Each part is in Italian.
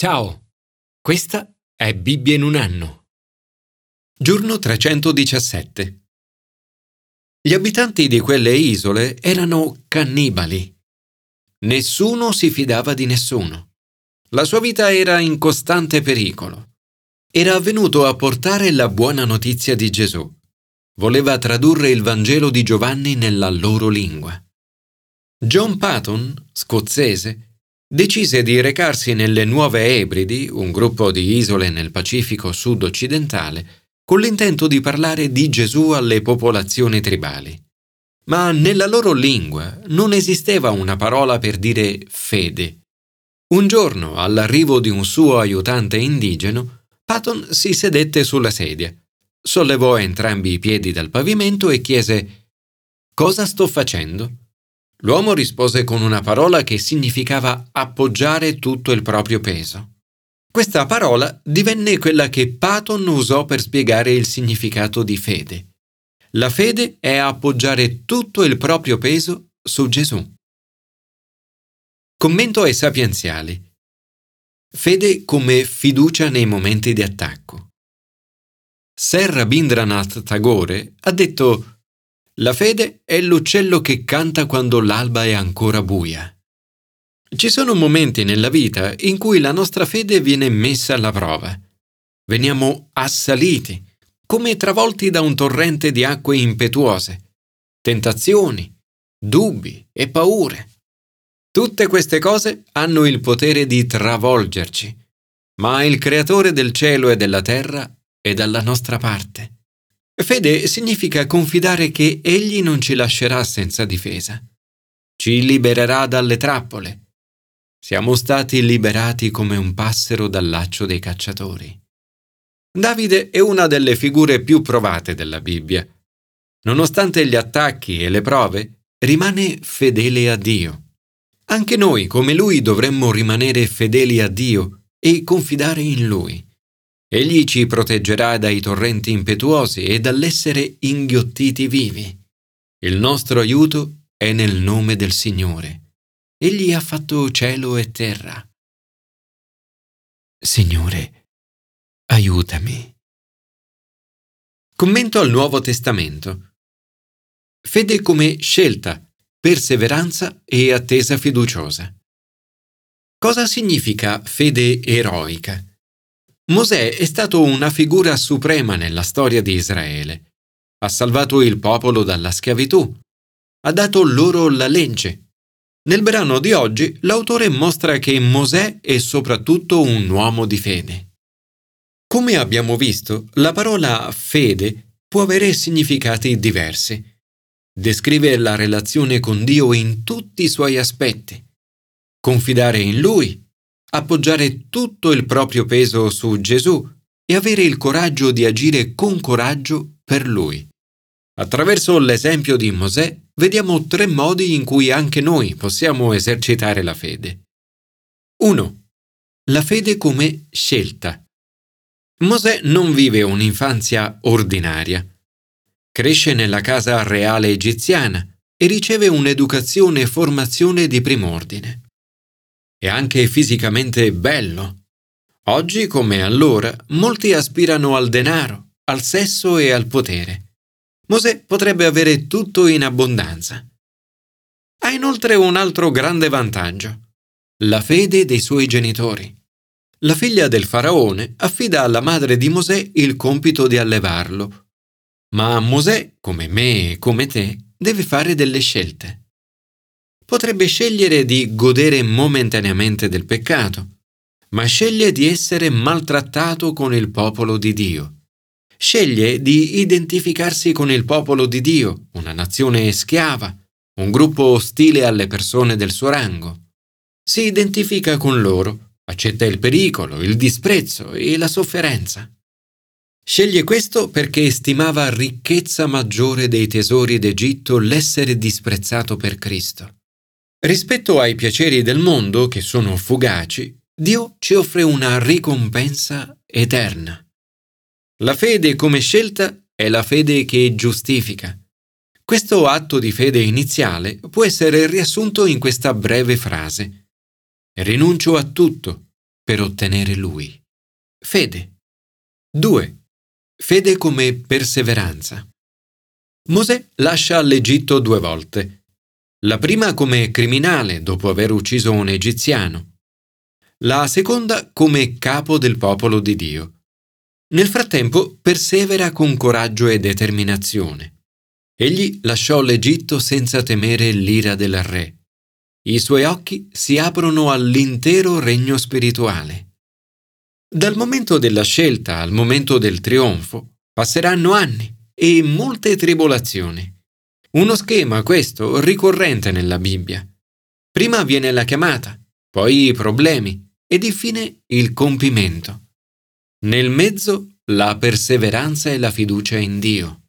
Ciao, questa è Bibbia in un anno. Giorno 317. Gli abitanti di quelle isole erano cannibali. Nessuno si fidava di nessuno. La sua vita era in costante pericolo. Era venuto a portare la buona notizia di Gesù. Voleva tradurre il Vangelo di Giovanni nella loro lingua. John Patton, scozzese, decise di recarsi nelle Nuove Ebridi, un gruppo di isole nel Pacifico sud-occidentale, con l'intento di parlare di Gesù alle popolazioni tribali. Ma nella loro lingua non esisteva una parola per dire fede. Un giorno, all'arrivo di un suo aiutante indigeno, Patton si sedette sulla sedia, sollevò entrambi i piedi dal pavimento e chiese Cosa sto facendo? L'uomo rispose con una parola che significava appoggiare tutto il proprio peso. Questa parola divenne quella che Patton usò per spiegare il significato di fede. La fede è appoggiare tutto il proprio peso su Gesù. Commento ai sapienziali. Fede come fiducia nei momenti di attacco. Sir Rabindranath Tagore ha detto la fede è l'uccello che canta quando l'alba è ancora buia. Ci sono momenti nella vita in cui la nostra fede viene messa alla prova. Veniamo assaliti, come travolti da un torrente di acque impetuose, tentazioni, dubbi e paure. Tutte queste cose hanno il potere di travolgerci, ma il Creatore del cielo e della terra è dalla nostra parte. Fede significa confidare che Egli non ci lascerà senza difesa. Ci libererà dalle trappole. Siamo stati liberati come un passero dal laccio dei cacciatori. Davide è una delle figure più provate della Bibbia. Nonostante gli attacchi e le prove, rimane fedele a Dio. Anche noi, come lui, dovremmo rimanere fedeli a Dio e confidare in Lui. Egli ci proteggerà dai torrenti impetuosi e dall'essere inghiottiti vivi. Il nostro aiuto è nel nome del Signore. Egli ha fatto cielo e terra. Signore, aiutami. Commento al Nuovo Testamento. Fede come scelta, perseveranza e attesa fiduciosa. Cosa significa fede eroica? Mosè è stato una figura suprema nella storia di Israele. Ha salvato il popolo dalla schiavitù. Ha dato loro la legge. Nel brano di oggi l'autore mostra che Mosè è soprattutto un uomo di fede. Come abbiamo visto, la parola fede può avere significati diversi. Descrive la relazione con Dio in tutti i suoi aspetti. Confidare in Lui, appoggiare tutto il proprio peso su Gesù e avere il coraggio di agire con coraggio per Lui. Attraverso l'esempio di Mosè vediamo tre modi in cui anche noi possiamo esercitare la fede. 1. La fede come scelta. Mosè non vive un'infanzia ordinaria. Cresce nella casa reale egiziana e riceve un'educazione e formazione di prim'ordine e anche fisicamente bello. Oggi come allora molti aspirano al denaro, al sesso e al potere. Mosè potrebbe avere tutto in abbondanza. Ha inoltre un altro grande vantaggio, la fede dei suoi genitori. La figlia del faraone affida alla madre di Mosè il compito di allevarlo, ma Mosè, come me e come te, deve fare delle scelte potrebbe scegliere di godere momentaneamente del peccato, ma sceglie di essere maltrattato con il popolo di Dio. Sceglie di identificarsi con il popolo di Dio, una nazione schiava, un gruppo ostile alle persone del suo rango. Si identifica con loro, accetta il pericolo, il disprezzo e la sofferenza. Sceglie questo perché stimava ricchezza maggiore dei tesori d'Egitto l'essere disprezzato per Cristo. Rispetto ai piaceri del mondo, che sono fugaci, Dio ci offre una ricompensa eterna. La fede come scelta è la fede che giustifica. Questo atto di fede iniziale può essere riassunto in questa breve frase. Rinuncio a tutto, per ottenere Lui. Fede. 2. Fede come perseveranza. Mosè lascia l'Egitto due volte. La prima come criminale dopo aver ucciso un egiziano. La seconda come capo del popolo di Dio. Nel frattempo persevera con coraggio e determinazione. Egli lasciò l'Egitto senza temere l'ira del re. I suoi occhi si aprono all'intero regno spirituale. Dal momento della scelta al momento del trionfo passeranno anni e molte tribolazioni. Uno schema questo ricorrente nella Bibbia. Prima viene la chiamata, poi i problemi ed infine il compimento. Nel mezzo la perseveranza e la fiducia in Dio.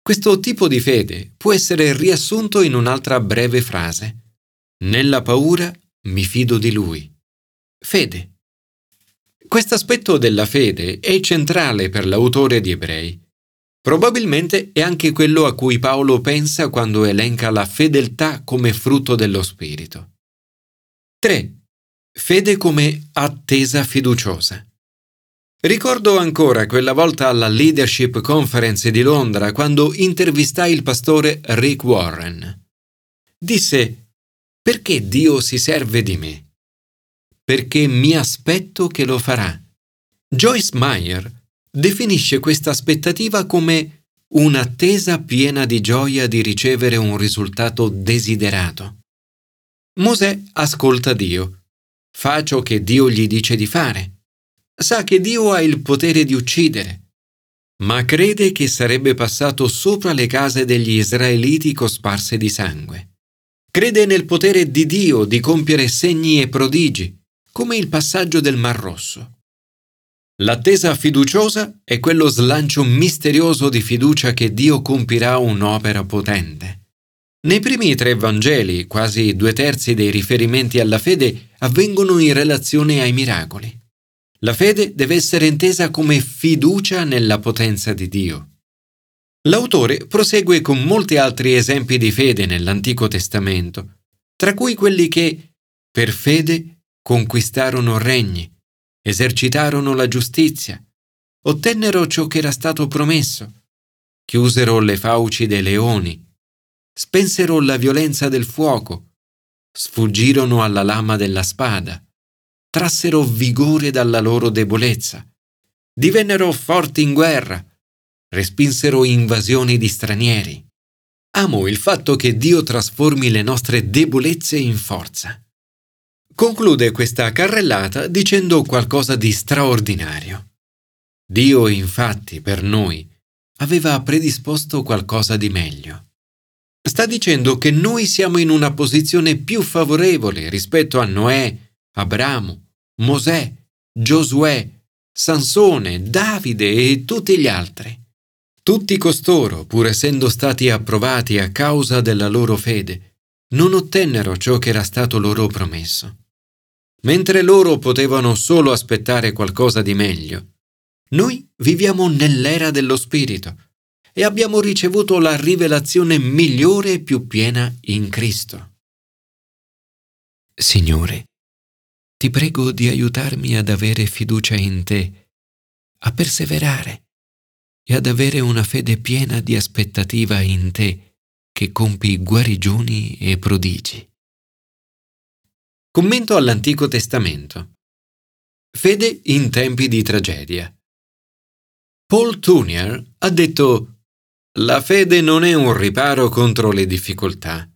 Questo tipo di fede può essere riassunto in un'altra breve frase. Nella paura mi fido di Lui. Fede. Questo aspetto della fede è centrale per l'autore di Ebrei. Probabilmente è anche quello a cui Paolo pensa quando elenca la fedeltà come frutto dello Spirito. 3. Fede come attesa fiduciosa. Ricordo ancora quella volta alla Leadership Conference di Londra quando intervistai il pastore Rick Warren. Disse, perché Dio si serve di me? Perché mi aspetto che lo farà. Joyce Meyer definisce questa aspettativa come un'attesa piena di gioia di ricevere un risultato desiderato. Mosè ascolta Dio, fa ciò che Dio gli dice di fare, sa che Dio ha il potere di uccidere, ma crede che sarebbe passato sopra le case degli israeliti cosparse di sangue. Crede nel potere di Dio di compiere segni e prodigi, come il passaggio del Mar Rosso. L'attesa fiduciosa è quello slancio misterioso di fiducia che Dio compirà un'opera potente. Nei primi tre Vangeli, quasi due terzi dei riferimenti alla fede avvengono in relazione ai miracoli. La fede deve essere intesa come fiducia nella potenza di Dio. L'autore prosegue con molti altri esempi di fede nell'Antico Testamento, tra cui quelli che, per fede, conquistarono regni, esercitarono la giustizia, ottennero ciò che era stato promesso, chiusero le fauci dei leoni, spensero la violenza del fuoco, sfuggirono alla lama della spada, trassero vigore dalla loro debolezza, divennero forti in guerra, respinsero invasioni di stranieri. Amo il fatto che Dio trasformi le nostre debolezze in forza. Conclude questa carrellata dicendo qualcosa di straordinario. Dio infatti per noi aveva predisposto qualcosa di meglio. Sta dicendo che noi siamo in una posizione più favorevole rispetto a Noè, Abramo, Mosè, Giosuè, Sansone, Davide e tutti gli altri. Tutti costoro, pur essendo stati approvati a causa della loro fede, non ottennero ciò che era stato loro promesso mentre loro potevano solo aspettare qualcosa di meglio. Noi viviamo nell'era dello Spirito e abbiamo ricevuto la rivelazione migliore e più piena in Cristo. Signore, ti prego di aiutarmi ad avere fiducia in te, a perseverare e ad avere una fede piena di aspettativa in te che compi guarigioni e prodigi. Commento all'Antico Testamento. Fede in tempi di tragedia. Paul Tunier ha detto La fede non è un riparo contro le difficoltà,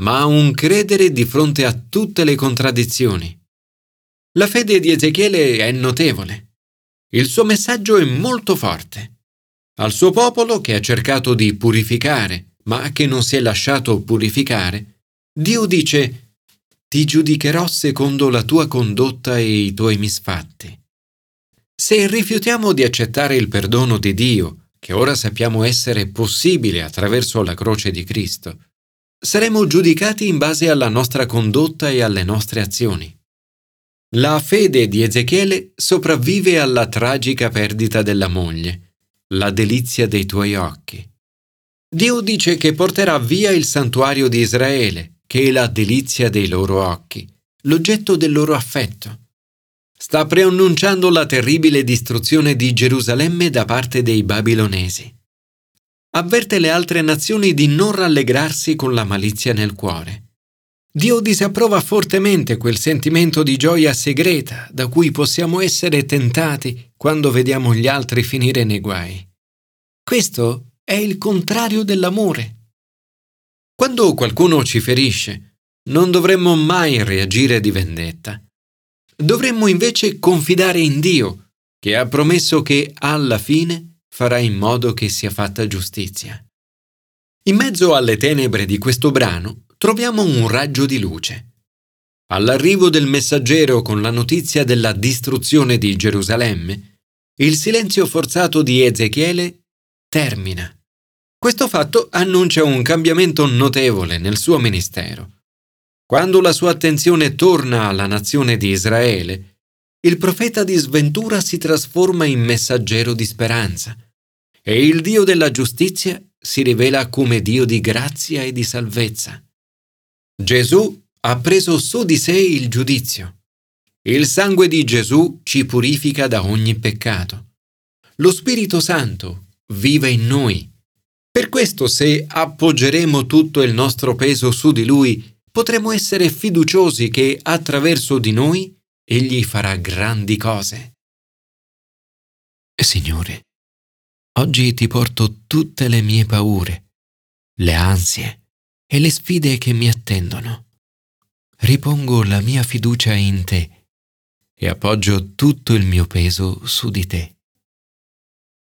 ma un credere di fronte a tutte le contraddizioni. La fede di Ezechiele è notevole. Il suo messaggio è molto forte. Al suo popolo che ha cercato di purificare, ma che non si è lasciato purificare, Dio dice ti giudicherò secondo la tua condotta e i tuoi misfatti. Se rifiutiamo di accettare il perdono di Dio, che ora sappiamo essere possibile attraverso la croce di Cristo, saremo giudicati in base alla nostra condotta e alle nostre azioni. La fede di Ezechiele sopravvive alla tragica perdita della moglie, la delizia dei tuoi occhi. Dio dice che porterà via il santuario di Israele, che è la delizia dei loro occhi, l'oggetto del loro affetto. sta preannunciando la terribile distruzione di Gerusalemme da parte dei babilonesi. Avverte le altre nazioni di non rallegrarsi con la malizia nel cuore. Dio disapprova fortemente quel sentimento di gioia segreta da cui possiamo essere tentati quando vediamo gli altri finire nei guai. Questo è il contrario dell'amore. Quando qualcuno ci ferisce, non dovremmo mai reagire di vendetta. Dovremmo invece confidare in Dio, che ha promesso che alla fine farà in modo che sia fatta giustizia. In mezzo alle tenebre di questo brano troviamo un raggio di luce. All'arrivo del messaggero con la notizia della distruzione di Gerusalemme, il silenzio forzato di Ezechiele termina. Questo fatto annuncia un cambiamento notevole nel suo ministero. Quando la sua attenzione torna alla nazione di Israele, il profeta di sventura si trasforma in messaggero di speranza e il Dio della giustizia si rivela come Dio di grazia e di salvezza. Gesù ha preso su di sé il giudizio. Il sangue di Gesù ci purifica da ogni peccato. Lo Spirito Santo vive in noi. Per questo se appoggeremo tutto il nostro peso su di Lui, potremo essere fiduciosi che attraverso di noi Egli farà grandi cose. Signore, oggi ti porto tutte le mie paure, le ansie e le sfide che mi attendono. Ripongo la mia fiducia in te e appoggio tutto il mio peso su di te.